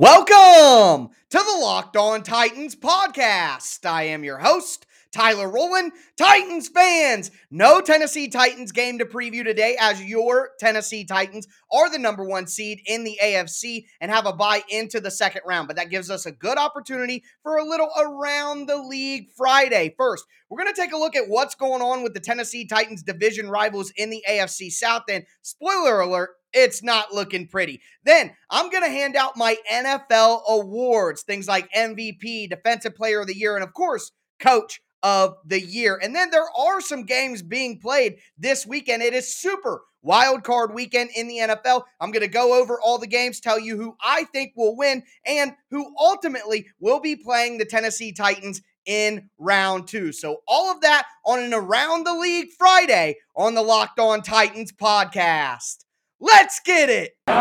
Welcome to the Locked On Titans podcast. I am your host, Tyler Rowland. Titans fans, no Tennessee Titans game to preview today as your Tennessee Titans are the number one seed in the AFC and have a bye into the second round. But that gives us a good opportunity for a little around the league Friday. First, we're going to take a look at what's going on with the Tennessee Titans division rivals in the AFC South. And spoiler alert, it's not looking pretty. Then I'm going to hand out my NFL awards, things like MVP, Defensive Player of the Year, and of course, Coach of the Year. And then there are some games being played this weekend. It is super wild card weekend in the NFL. I'm going to go over all the games, tell you who I think will win and who ultimately will be playing the Tennessee Titans in round two. So, all of that on an Around the League Friday on the Locked On Titans podcast. Let's get it. You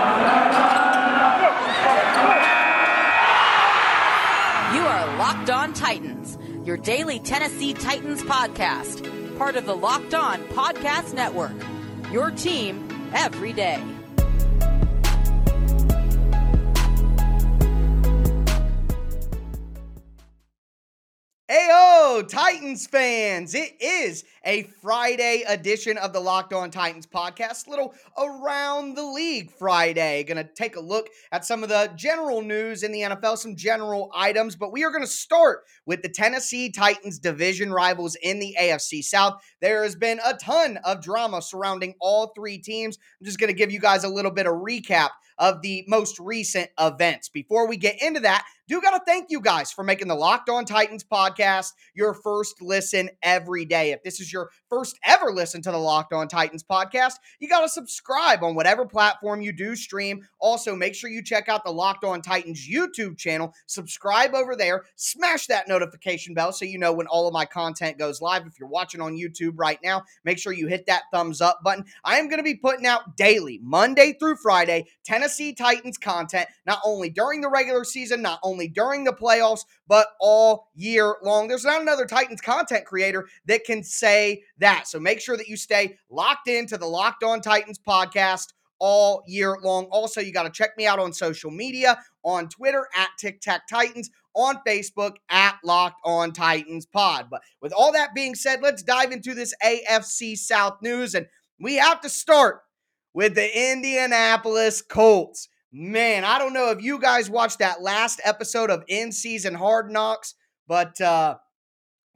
are Locked On Titans, your daily Tennessee Titans podcast, part of the Locked On Podcast Network. Your team every day. Ayo, Titans fans. It is a Friday edition of the Locked On Titans podcast. Little around the league Friday. Going to take a look at some of the general news in the NFL, some general items, but we are going to start with the Tennessee Titans division rivals in the AFC South. There has been a ton of drama surrounding all three teams. I'm just going to give you guys a little bit of recap of the most recent events. Before we get into that, do got to thank you guys for making the Locked On Titans podcast your first listen every day. If this is your first ever listen to the Locked On Titans podcast, you got to subscribe on whatever platform you do stream. Also, make sure you check out the Locked On Titans YouTube channel. Subscribe over there, smash that notification bell so you know when all of my content goes live. If you're watching on YouTube right now, make sure you hit that thumbs up button. I am going to be putting out daily, Monday through Friday, Tennessee Titans content, not only during the regular season, not only during the playoffs, but all year long. There's not another Titans content creator that can say that. So make sure that you stay locked into the Locked On Titans podcast all year long. Also, you got to check me out on social media on Twitter at Tic Tac Titans, on Facebook at Locked On Titans Pod. But with all that being said, let's dive into this AFC South news. And we have to start with the Indianapolis Colts. Man, I don't know if you guys watched that last episode of In Season Hard Knocks, but uh,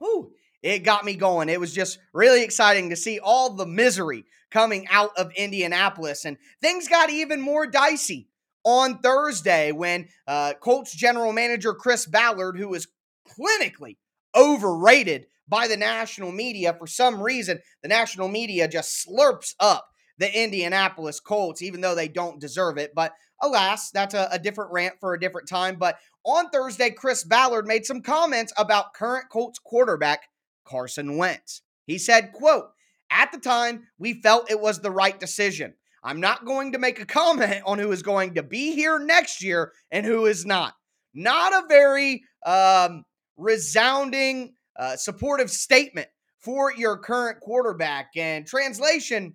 whew, it got me going. It was just really exciting to see all the misery coming out of Indianapolis. And things got even more dicey on Thursday when uh, Colts general manager Chris Ballard, who was clinically overrated by the national media for some reason, the national media just slurps up the Indianapolis Colts, even though they don't deserve it. But alas, that's a, a different rant for a different time. But on Thursday, Chris Ballard made some comments about current Colts quarterback Carson Wentz. He said, quote, at the time, we felt it was the right decision. I'm not going to make a comment on who is going to be here next year and who is not. Not a very um, resounding, uh, supportive statement for your current quarterback. And translation,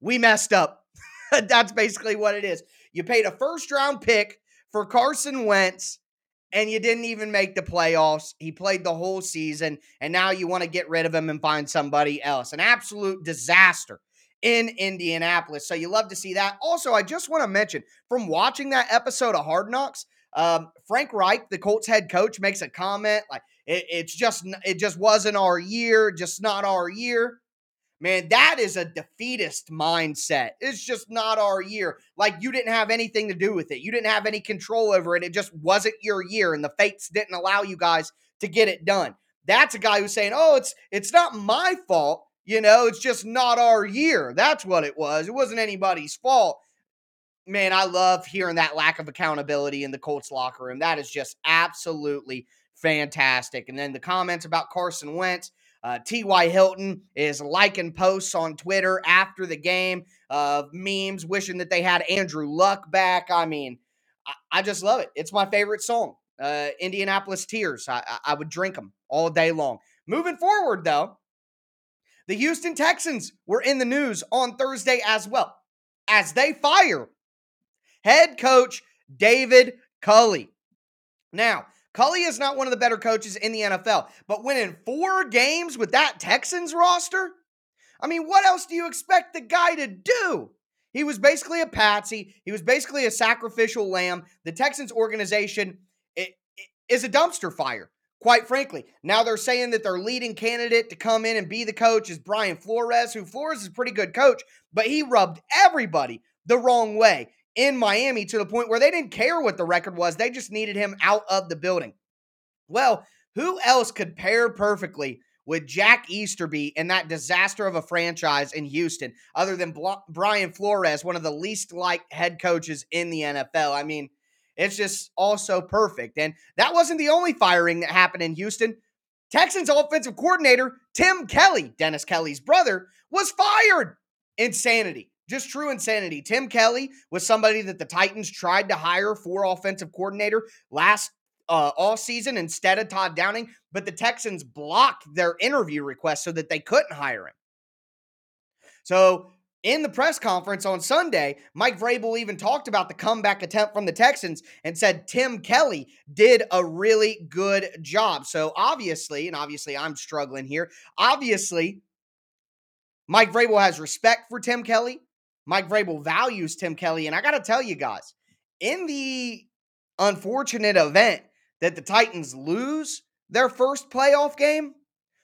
we messed up. That's basically what it is. You paid a first round pick for Carson Wentz and you didn't even make the playoffs. He played the whole season, and now you want to get rid of him and find somebody else. An absolute disaster in Indianapolis. So you love to see that. Also, I just want to mention from watching that episode of Hard Knocks, um, Frank Reich, the Colts head coach, makes a comment like it, it's just it just wasn't our year, just not our year. Man, that is a defeatist mindset. It's just not our year. Like you didn't have anything to do with it. You didn't have any control over it. It just wasn't your year and the fates didn't allow you guys to get it done. That's a guy who's saying, "Oh, it's it's not my fault. You know, it's just not our year." That's what it was. It wasn't anybody's fault. Man, I love hearing that lack of accountability in the Colts locker room. That is just absolutely fantastic. And then the comments about Carson Wentz, uh, T.Y. Hilton is liking posts on Twitter after the game of memes wishing that they had Andrew Luck back. I mean, I, I just love it. It's my favorite song. Uh, Indianapolis Tears. I, I, I would drink them all day long. Moving forward, though, the Houston Texans were in the news on Thursday as well as they fire head coach David Culley. Now, Culley is not one of the better coaches in the NFL, but winning four games with that Texans roster, I mean, what else do you expect the guy to do? He was basically a patsy. He was basically a sacrificial lamb. The Texans organization is a dumpster fire, quite frankly. Now they're saying that their leading candidate to come in and be the coach is Brian Flores, who Flores is a pretty good coach, but he rubbed everybody the wrong way in Miami to the point where they didn't care what the record was. They just needed him out of the building. Well, who else could pair perfectly with Jack Easterby and that disaster of a franchise in Houston other than Brian Flores, one of the least liked head coaches in the NFL? I mean, it's just also perfect. And that wasn't the only firing that happened in Houston. Texans offensive coordinator Tim Kelly, Dennis Kelly's brother, was fired. Insanity. Just true insanity. Tim Kelly was somebody that the Titans tried to hire for offensive coordinator last uh, all season instead of Todd Downing, but the Texans blocked their interview request so that they couldn't hire him. So in the press conference on Sunday, Mike Vrabel even talked about the comeback attempt from the Texans and said Tim Kelly did a really good job. So obviously, and obviously I'm struggling here, obviously, Mike Vrabel has respect for Tim Kelly. Mike Vrabel values Tim Kelly. And I got to tell you guys, in the unfortunate event that the Titans lose their first playoff game,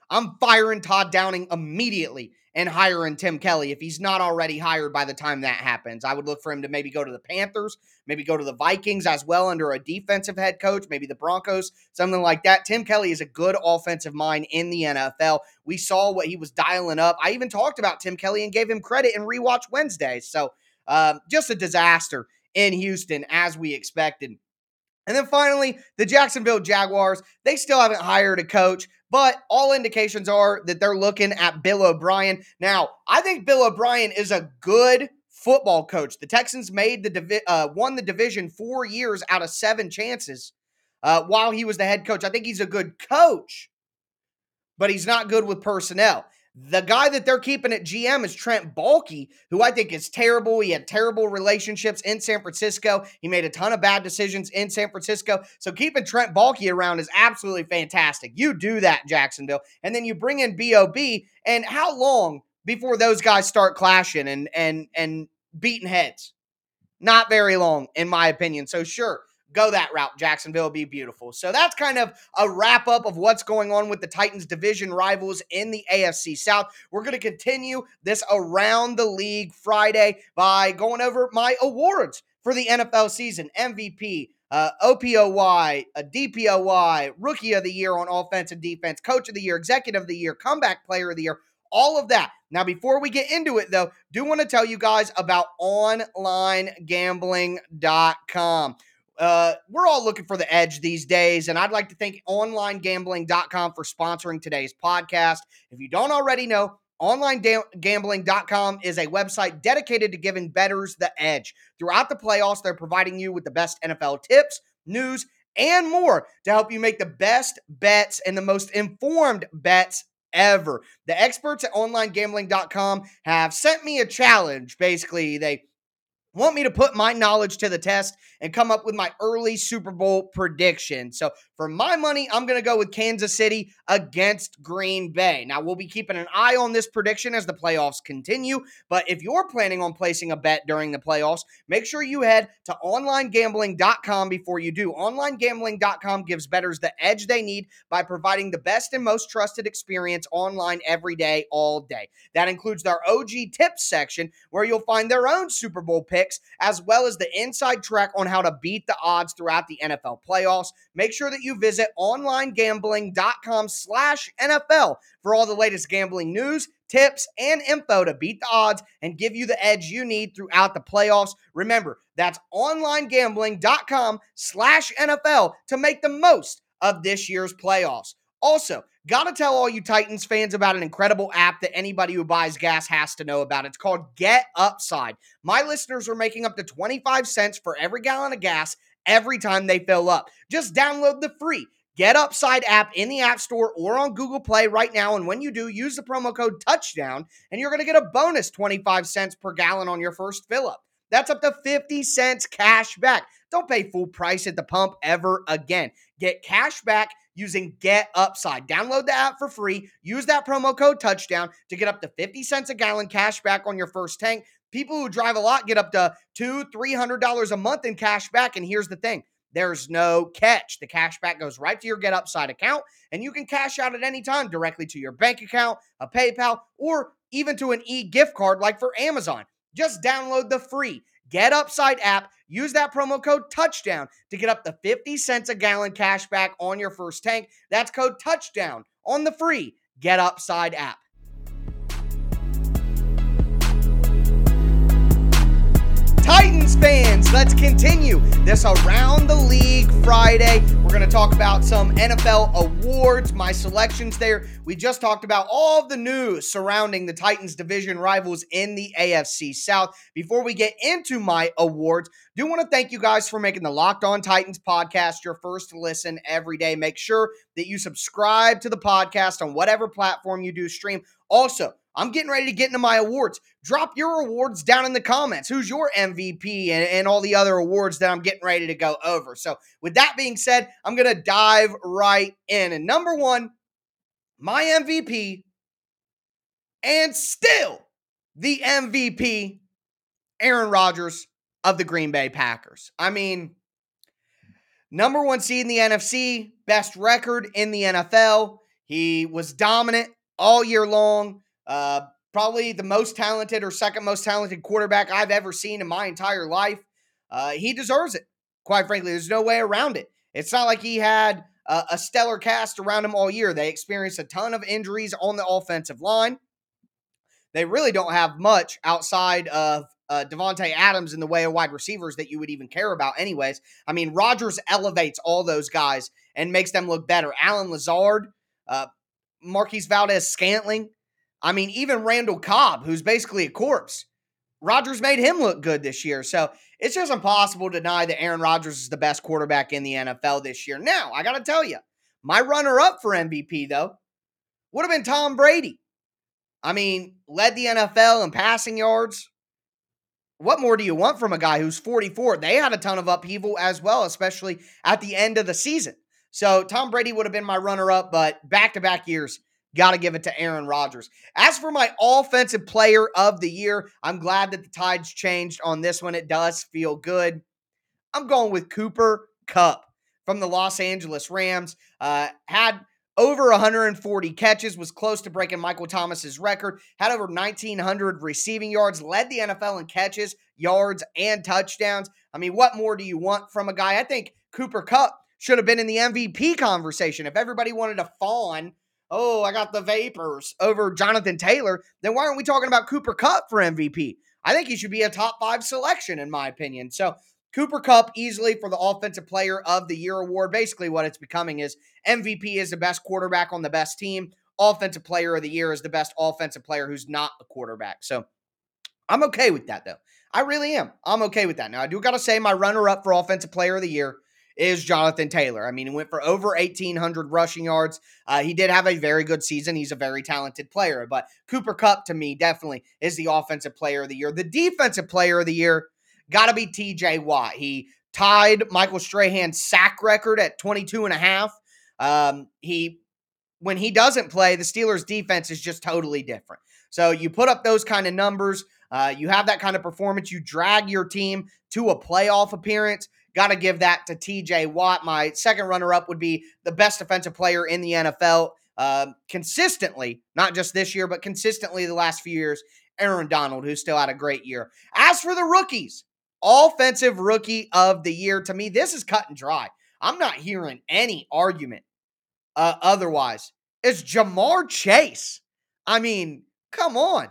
I'm firing Todd Downing immediately and hiring Tim Kelly if he's not already hired by the time that happens. I would look for him to maybe go to the Panthers, maybe go to the Vikings as well under a defensive head coach, maybe the Broncos, something like that. Tim Kelly is a good offensive mind in the NFL. We saw what he was dialing up. I even talked about Tim Kelly and gave him credit in rewatch Wednesday. So um, just a disaster in Houston as we expected. And then finally, the Jacksonville Jaguars, they still haven't hired a coach, but all indications are that they're looking at Bill O'Brien. Now, I think Bill O'Brien is a good football coach. The Texans made the uh, won the division 4 years out of 7 chances uh, while he was the head coach. I think he's a good coach, but he's not good with personnel. The guy that they're keeping at GM is Trent Baalke, who I think is terrible. He had terrible relationships in San Francisco. He made a ton of bad decisions in San Francisco. So keeping Trent Baalke around is absolutely fantastic. You do that, Jacksonville. And then you bring in BOB. And how long before those guys start clashing and and and beating heads? Not very long, in my opinion. So sure, go that route. Jacksonville be beautiful. So that's kind of a wrap up of what's going on with the Titans division rivals in the AFC South. We're going to continue this around the league Friday by going over my awards for the NFL season MVP. Uh, OPOY, a DPOY, Rookie of the Year on offense and defense, Coach of the Year, Executive of the Year, Comeback Player of the Year, all of that. Now, before we get into it, though, do want to tell you guys about OnlineGambling.com. Uh, we're all looking for the edge these days, and I'd like to thank OnlineGambling.com for sponsoring today's podcast. If you don't already know, OnlineGambling.com is a website dedicated to giving bettors the edge. Throughout the playoffs, they're providing you with the best NFL tips, news, and more to help you make the best bets and the most informed bets ever. The experts at OnlineGambling.com have sent me a challenge. Basically, they want me to put my knowledge to the test and come up with my early Super Bowl prediction. So for my money, I'm going to go with Kansas City against Green Bay. Now, we'll be keeping an eye on this prediction as the playoffs continue. But if you're planning on placing a bet during the playoffs, make sure you head to onlinegambling.com before you do. Onlinegambling.com gives bettors the edge they need by providing the best and most trusted experience online every day, all day. That includes their OG tips section, where you'll find their own Super Bowl picks, as well as the inside track on how to beat the odds throughout the NFL playoffs. Make sure that you visit onlinegambling.com slash NFL for all the latest gambling news, tips, and info to beat the odds and give you the edge you need throughout the playoffs. Remember, that's onlinegambling.com slash NFL to make the most of this year's playoffs. Also, gotta tell all you Titans fans about an incredible app that anybody who buys gas has to know about. It's called Get Upside. My listeners are making up to 25 cents for every gallon of gas every time they fill up. Just download the free Get Upside app in the App Store or on Google Play right now. And when you do, use the promo code touchdown and you're going to get a bonus 25 cents per gallon on your first fill up. That's up to 50 cents cash back. Don't pay full price at the pump ever again. Get cash back using Get Upside. Download the app for free. Use that promo code touchdown to get up to 50 cents a gallon cash back on your first tank. People who drive a lot get up to two, three hundred dollars a month in cash back. And here's the thing: there's no catch. The cash back goes right to your Get Upside account, and you can cash out at any time directly to your bank account, a PayPal, or even to an e gift card like for Amazon. Just download the free Get Upside app. Use that promo code touchdown to get up to 50 cents a gallon cash back on your first tank. That's code touchdown on the free Get Upside app. Titans fans, let's continue this Around the League Friday. We're going to talk about some NFL awards, my selections there. We just talked about all the news surrounding the Titans division rivals in the AFC South. Before we get into my awards, do want to thank you guys for making the Locked On Titans podcast your first listen every day. Make sure that you subscribe to the podcast on whatever platform you do stream. Also, I'm getting ready to get into my awards. Drop your awards down in the comments. Who's your MVP and, and all the other awards that I'm getting ready to go over? So, with that being said, I'm going to dive right in. And number one, my MVP, and still the MVP, Aaron Rodgers of the Green Bay Packers. I mean, number one seed in the NFC, best record in the NFL. He was dominant all year long. Uh, probably the most talented or second most talented quarterback I've ever seen in my entire life. Uh, he deserves it. Quite frankly, there's no way around it. It's not like he had a, a stellar cast around him all year. They experienced a ton of injuries on the offensive line. They really don't have much outside of uh, Davante Adams in the way of wide receivers that you would even care about, anyways. I mean, Rodgers elevates all those guys and makes them look better. Allen Lazard, uh, Marquez Valdes Scantling, I mean, even Randall Cobb, who's basically a corpse, Rodgers made him look good this year. So it's just impossible to deny that Aaron Rodgers is the best quarterback in the NFL this year. Now, I got to tell you, my runner up for MVP, though, would have been Tom Brady. I mean, led the NFL in passing yards. What more do you want from a guy who's 44? They had a ton of upheaval as well, especially at the end of the season. So Tom Brady would have been my runner up, but back to back years, Got to give it to Aaron Rodgers. As for my offensive player of the year, I'm glad that the tides changed on this one. It does feel good. I'm going with Cooper Kupp from the Los Angeles Rams. Uh, had over 140 catches, was close to breaking Michael Thomas's record, had over 1,900 receiving yards, led the NFL in catches, yards, and touchdowns. I mean, what more do you want from a guy? I think Cooper Kupp should have been in the MVP conversation. If everybody wanted to fawn oh, I got the vapors over Jonathan Taylor, then why aren't we talking about Cooper Kupp for MVP? I think he should be a top five selection, in my opinion. So, Cooper Kupp easily for the Offensive Player of the Year award. Basically, what it's becoming is MVP is the best quarterback on the best team. Offensive Player of the Year is the best offensive player who's not a quarterback. So, I'm okay with that, though. I really am. I'm okay with that. Now, I do got to say, my runner up for Offensive Player of the Year is Jonathan Taylor. I mean, he went for over 1,800 rushing yards. Uh, he did have a very good season. He's a very talented player, but Cooper Kupp to me definitely is the offensive player of the year. The defensive player of the year got to be TJ Watt. He tied Michael Strahan's sack record at 22 and a half. Um, he when he doesn't play, the Steelers defense is just totally different. So you put up those kind of numbers, uh, you have that kind of performance, you drag your team to a playoff appearance. Got to give that to TJ Watt. My second runner up would be the best defensive player in the NFL uh, consistently, not just this year, but consistently the last few years. Aaron Donald, who still had a great year. As for the rookies, offensive rookie of the year, to me, this is cut and dry. I'm not hearing any argument uh, otherwise. It's Ja'Marr Chase. I mean, come on.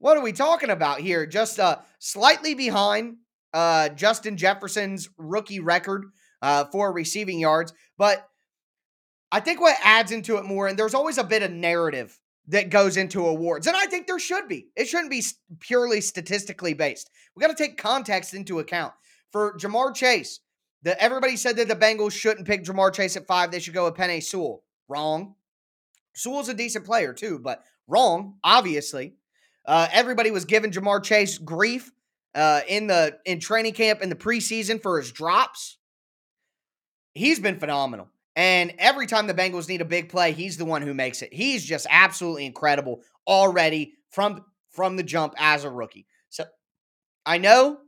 What are we talking about here? Just uh, slightly behind uh, Justin Jefferson's rookie record uh, for receiving yards. But I think what adds into it more, and there's always a bit of narrative that goes into awards. And I think there should be. It shouldn't be purely statistically based. We got to take context into account. For Ja'Marr Chase, that everybody said that the Bengals shouldn't pick Ja'Marr Chase at five. They should go with Penei Sewell. Wrong. Sewell's a decent player too, but wrong, obviously. Uh, everybody was giving Ja'Marr Chase grief uh, in the in training camp in the preseason for his drops. He's been phenomenal. And every time the Bengals need a big play, he's the one who makes it. He's just absolutely incredible already from from the jump as a rookie. So I know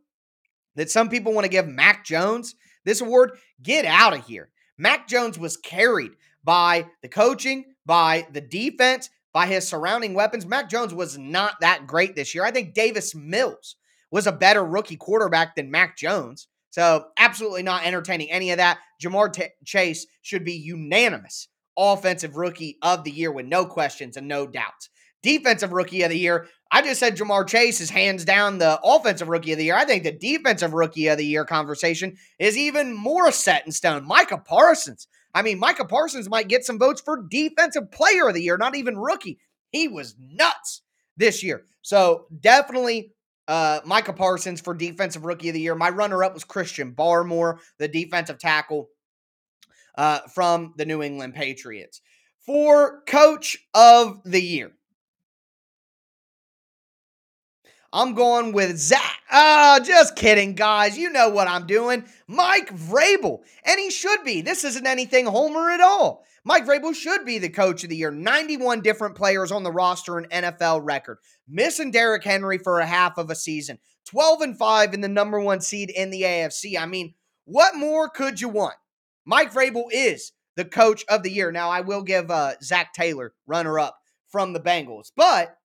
that some people want to give Mac Jones this award. Get out of here. Mac Jones was carried by the coaching, by the defense, by his surrounding weapons. Mac Jones was not that great this year. I think Davis Mills was a better rookie quarterback than Mac Jones. So, absolutely not entertaining any of that. Ja'Marr T- Chase should be unanimous offensive rookie of the year with no questions and no doubts. Defensive rookie of the year, I just said Ja'Marr Chase is hands down the offensive rookie of the year. I think the defensive rookie of the year conversation is even more set in stone. Micah Parsons. I mean, Micah Parsons might get some votes for defensive player of the year, not even rookie. He was nuts this year. So definitely uh, Micah Parsons for defensive rookie of the year. My runner up was Christian Barmore, the defensive tackle uh, from the New England Patriots. For coach of the year, I'm going with Zach. Oh, just kidding, guys. You know what I'm doing. Mike Vrabel. And he should be. This isn't anything Homer at all. Mike Vrabel should be the coach of the year. 91 different players on the roster, an NFL record. Missing Derrick Henry for a half of a season. 12 and 5 in the number one seed in the AFC. I mean, what more could you want? Mike Vrabel is the coach of the year. Now, I will give uh, Zac Taylor runner up from the Bengals, but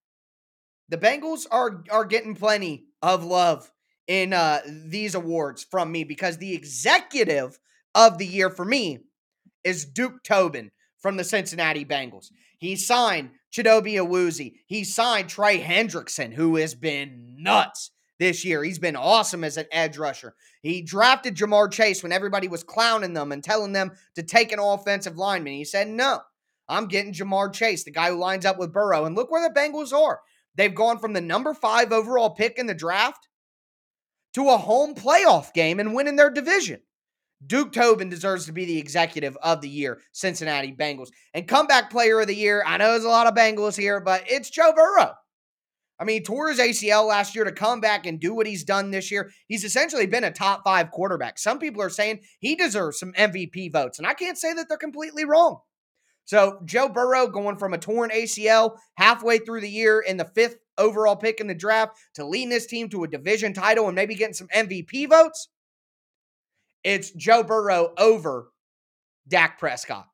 the Bengals are are getting plenty of love in uh, these awards from me because the executive of the year for me is Duke Tobin from the Cincinnati Bengals. He signed Chidobe Awuzie. He signed Trey Hendrickson, who has been nuts this year. He's been awesome as an edge rusher. He drafted Ja'Marr Chase when everybody was clowning them and telling them to take an offensive lineman. He said, No, I'm getting Ja'Marr Chase, the guy who lines up with Burrow. And look where the Bengals are. They've gone from the number five overall pick in the draft to a home playoff game and winning their division. Duke Tobin deserves to be the executive of the year, Cincinnati Bengals. And comeback player of the year, I know there's a lot of Bengals here, but it's Joe Burrow. I mean, he tore his ACL last year to come back and do what he's done this year. He's essentially been a top five quarterback. Some people are saying he deserves some MVP votes, and I can't say that they're completely wrong. So Joe Burrow going from a torn ACL halfway through the year in the fifth overall pick in the draft to leading this team to a division title and maybe getting some MVP votes. It's Joe Burrow over Dak Prescott.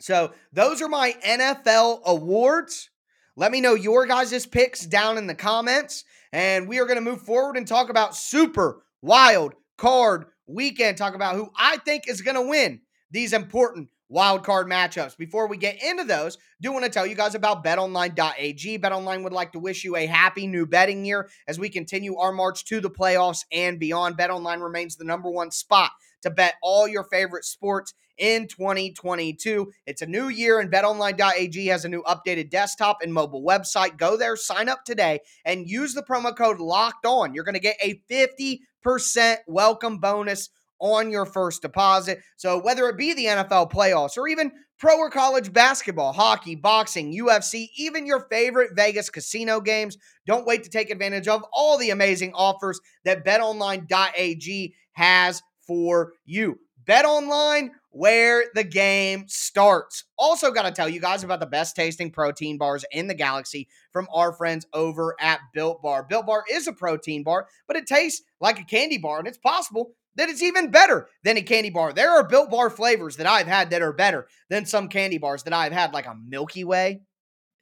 So those are my NFL awards. Let me know your guys' picks down in the comments. And we are going to move forward and talk about super wild card weekend. Talk about who I think is going to win these important wild card matchups. Before we get into those, do want to tell you guys about betonline.ag. Betonline would like to wish you a happy new betting year as we continue our march to the playoffs and beyond. Betonline remains the number one spot to bet all your favorite sports in 2022. It's a new year and betonline.ag has a new updated desktop and mobile website. Go there, sign up today and use the promo code locked on. You're going to get a 50% welcome bonus on your first deposit. So, whether it be the NFL playoffs or even pro or college basketball, hockey, boxing, UFC, even your favorite Vegas casino games, don't wait to take advantage of all the amazing offers that betonline.ag has for you. BetOnline, where the game starts. Also, got to tell you guys about the best tasting protein bars in the galaxy from our friends over at Built Bar. Built Bar is a protein bar, but it tastes like a candy bar, and it's possible that it's even better than a candy bar. There are built bar flavors that I've had that are better than some candy bars that I've had, like a Milky Way.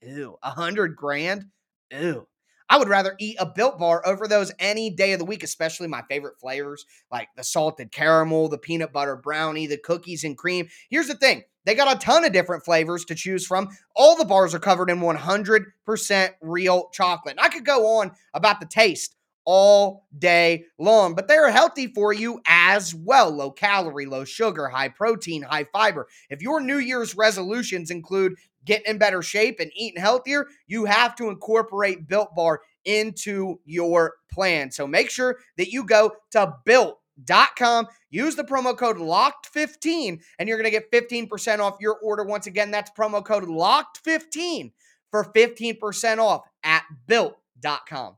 Ew, a hundred grand. Ew. I would rather eat a built bar over those any day of the week, especially my favorite flavors like the salted caramel, the peanut butter brownie, the cookies and cream. Here's the thing they got a ton of different flavors to choose from. All the bars are covered in 100% real chocolate. And I could go on about the taste all day long. But they're healthy for you as well. Low calorie, low sugar, high protein, high fiber. If your New Year's resolutions include getting in better shape and eating healthier, you have to incorporate Built Bar into your plan. So make sure that you go to built.com, use the promo code LOCKED15, and you're going to get 15% off your order. Once again, that's promo code LOCKED15 for 15% off at built.com.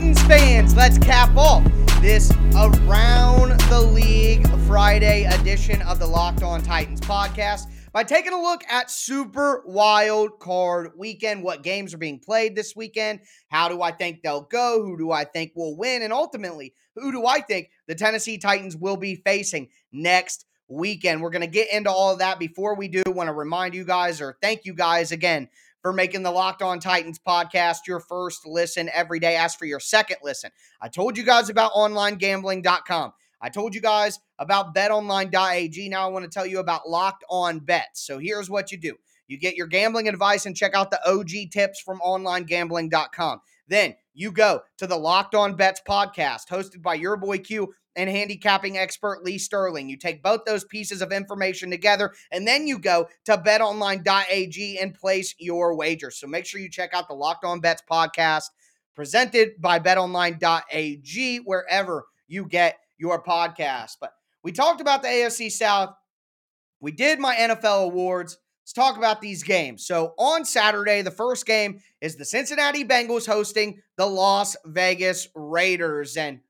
Titans fans, let's cap off this Around the League Friday edition of the Locked On Titans podcast by taking a look at Super Wild Card Weekend. What games are being played this weekend? How do I think they'll go? Who do I think will win? And ultimately, who do I think the Tennessee Titans will be facing next weekend? We're going to get into all of that. Before we do, want to remind you guys or thank you guys again for making the Locked On Titans podcast your first listen every day. As for your second listen, I told you guys about onlinegambling.com. I told you guys about betonline.ag. Now I want to tell you about Locked On Bets. So here's what you do you get your gambling advice and check out the OG tips from onlinegambling.com. Then you go to the Locked On Bets podcast, hosted by your boy Q and handicapping expert Lee Sterling. You take both those pieces of information together, and then you go to betonline.ag and place your wager. So make sure you check out the Locked On Bets podcast presented by betonline.ag wherever you get your podcast. But we talked about the AFC South. We did my NFL awards. Let's talk about these games. So on Saturday, the first game is the Cincinnati Bengals hosting the Las Vegas Raiders. And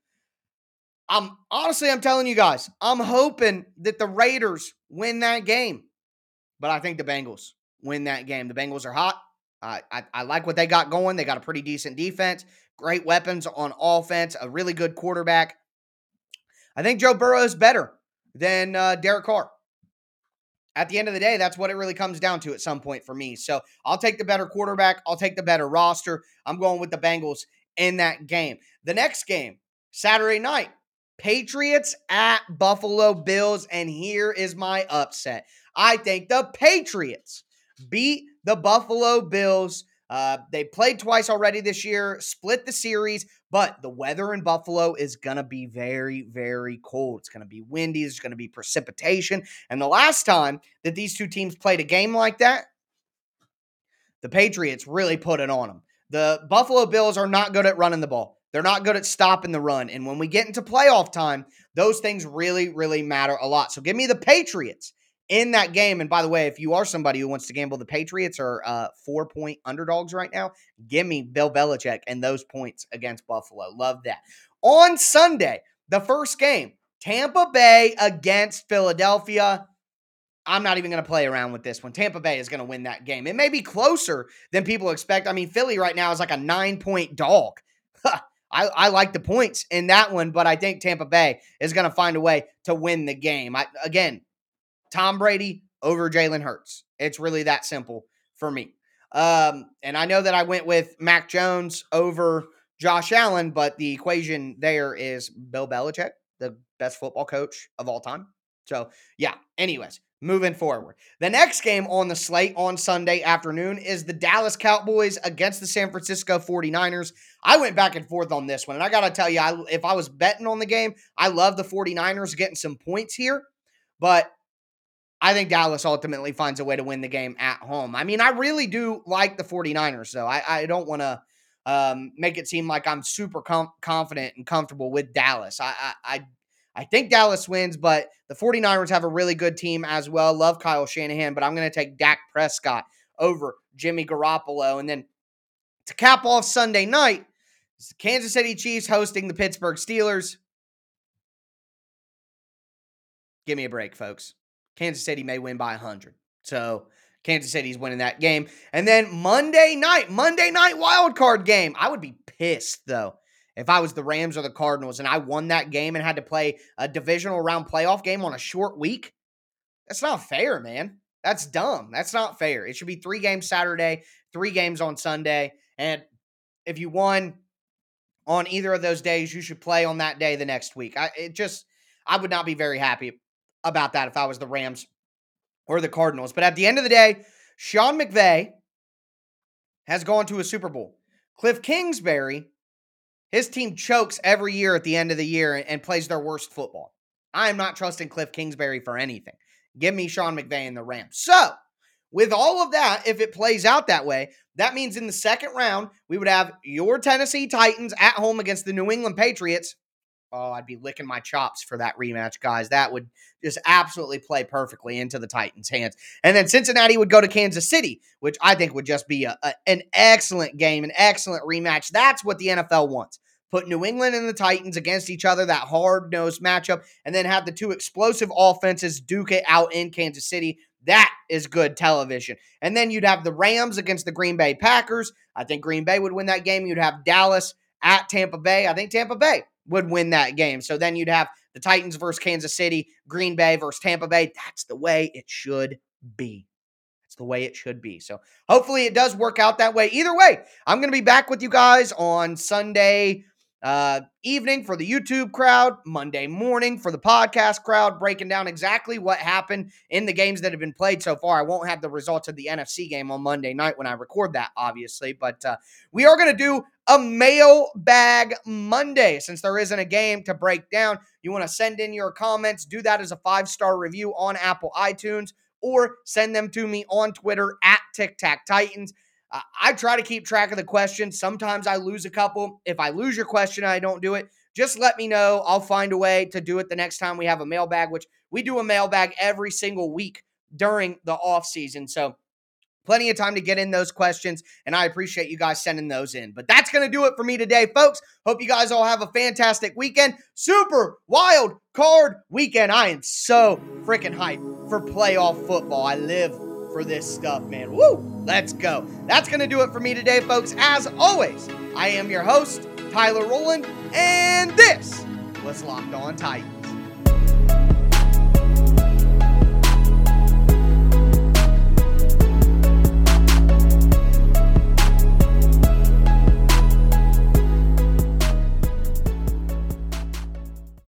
I'm honestly, I'm telling you guys, I'm hoping that the Raiders win that game. But I think the Bengals win that game. The Bengals are hot. I, I, like what they got going. They got a pretty decent defense, great weapons on offense, a really good quarterback. I think Joe Burrow is better than uh, Derek Carr. At the end of the day, that's what it really comes down to at some point for me. So I'll take the better quarterback. I'll take the better roster. I'm going with the Bengals in that game. The next game, Saturday night, Patriots at Buffalo Bills. And here is my upset. I think the Patriots beat the Buffalo Bills. Uh, they played twice already this year, split the series, but the weather in Buffalo is going to be very, very cold. It's going to be windy. There's going to be precipitation. And the last time that these two teams played a game like that, the Patriots really put it on them. The Buffalo Bills are not good at running the ball. They're not good at stopping the run. And when we get into playoff time, those things really, really matter a lot. So give me the Patriots in that game. And by the way, if you are somebody who wants to gamble, the Patriots are uh, four point underdogs right now. Give me Bill Belichick and those points against Buffalo. Love that. On Sunday, the first game, Tampa Bay against Philadelphia. I'm not even going to play around with this one. Tampa Bay is going to win that game. It may be closer than people expect. I mean, Philly right now is like a nine point dog. I, I like the points in that one, but I think Tampa Bay is going to find a way to win the game. I, again, Tom Brady over Jalen Hurts. It's really that simple for me. Um, and I know that I went with Mac Jones over Josh Allen, but the equation there is Bill Belichick, the best football coach of all time. So, yeah, anyways, moving forward. The next game on the slate on Sunday afternoon is the Dallas Cowboys against the San Francisco 49ers. I went back and forth on this one, and I got to tell you, I, if I was betting on the game, I love the 49ers getting some points here, but I think Dallas ultimately finds a way to win the game at home. I mean, I really do like the 49ers, though. I, I don't want to um, make it seem like I'm super com- confident and comfortable with Dallas. I, I, I I think Dallas wins, but the 49ers have a really good team as well. Love Kyle Shanahan, but I'm going to take Dak Prescott over Jimmy Garoppolo. And then to cap off Sunday night, Kansas City Chiefs hosting the Pittsburgh Steelers. Give me a break, folks. Kansas City may win by 100. So Kansas City's winning that game. And then Monday night, Monday night wild card game. I would be pissed, though, if I was the Rams or the Cardinals and I won that game and had to play a divisional round playoff game on a short week, that's not fair, man. That's dumb. That's not fair. It should be three games Saturday, three games on Sunday. And if you won on either of those days, you should play on that day the next week. I it just I would not be very happy about that if I was the Rams or the Cardinals. But at the end of the day, Sean McVay has gone to a Super Bowl. Cliff Kingsbury his team chokes every year at the end of the year and, and plays their worst football. I am not trusting Cliff Kingsbury for anything. Give me Sean McVay and the Rams. So, with all of that, if it plays out that way, that means in the second round, we would have your Tennessee Titans at home against the New England Patriots. Oh, I'd be licking my chops for that rematch, guys. That would just absolutely play perfectly into the Titans' hands. And then Cincinnati would go to Kansas City, which I think would just be a, a, an excellent game, an excellent rematch. That's what the NFL wants. Put New England and the Titans against each other, that hard nosed matchup, and then have the two explosive offenses duke it out in Kansas City. That is good television. And then you'd have the Rams against the Green Bay Packers. I think Green Bay would win that game. You'd have Dallas at Tampa Bay. I think Tampa Bay would win that game. So then you'd have the Titans versus Kansas City, Green Bay versus Tampa Bay. That's the way it should be. That's the way it should be. So hopefully it does work out that way. Either way, I'm going to be back with you guys on Sunday uh, evening for the YouTube crowd, Monday morning for the podcast crowd, breaking down exactly what happened in the games that have been played so far. I won't have the results of the NFC game on Monday night when I record that, obviously, but uh, we are going to do a mailbag Monday since there isn't a game to break down. You want to send in your comments, do that as a five star review on Apple iTunes, or send them to me on Twitter at Tic Tac Titans. I try to keep track of the questions. Sometimes I lose a couple. If I lose your question I don't do it, just let me know. I'll find a way to do it the next time we have a mailbag, which we do a mailbag every single week during the off season. So plenty of time to get in those questions, and I appreciate you guys sending those in. But that's going to do it for me today, folks. Hope you guys all have a fantastic weekend. Super wild card weekend. I am so freaking hyped for playoff football. I live for this stuff, man. Woo! Let's go. That's going to do it for me today, folks. As always, I am your host, Tyler Rowland, and this was Locked On Titans.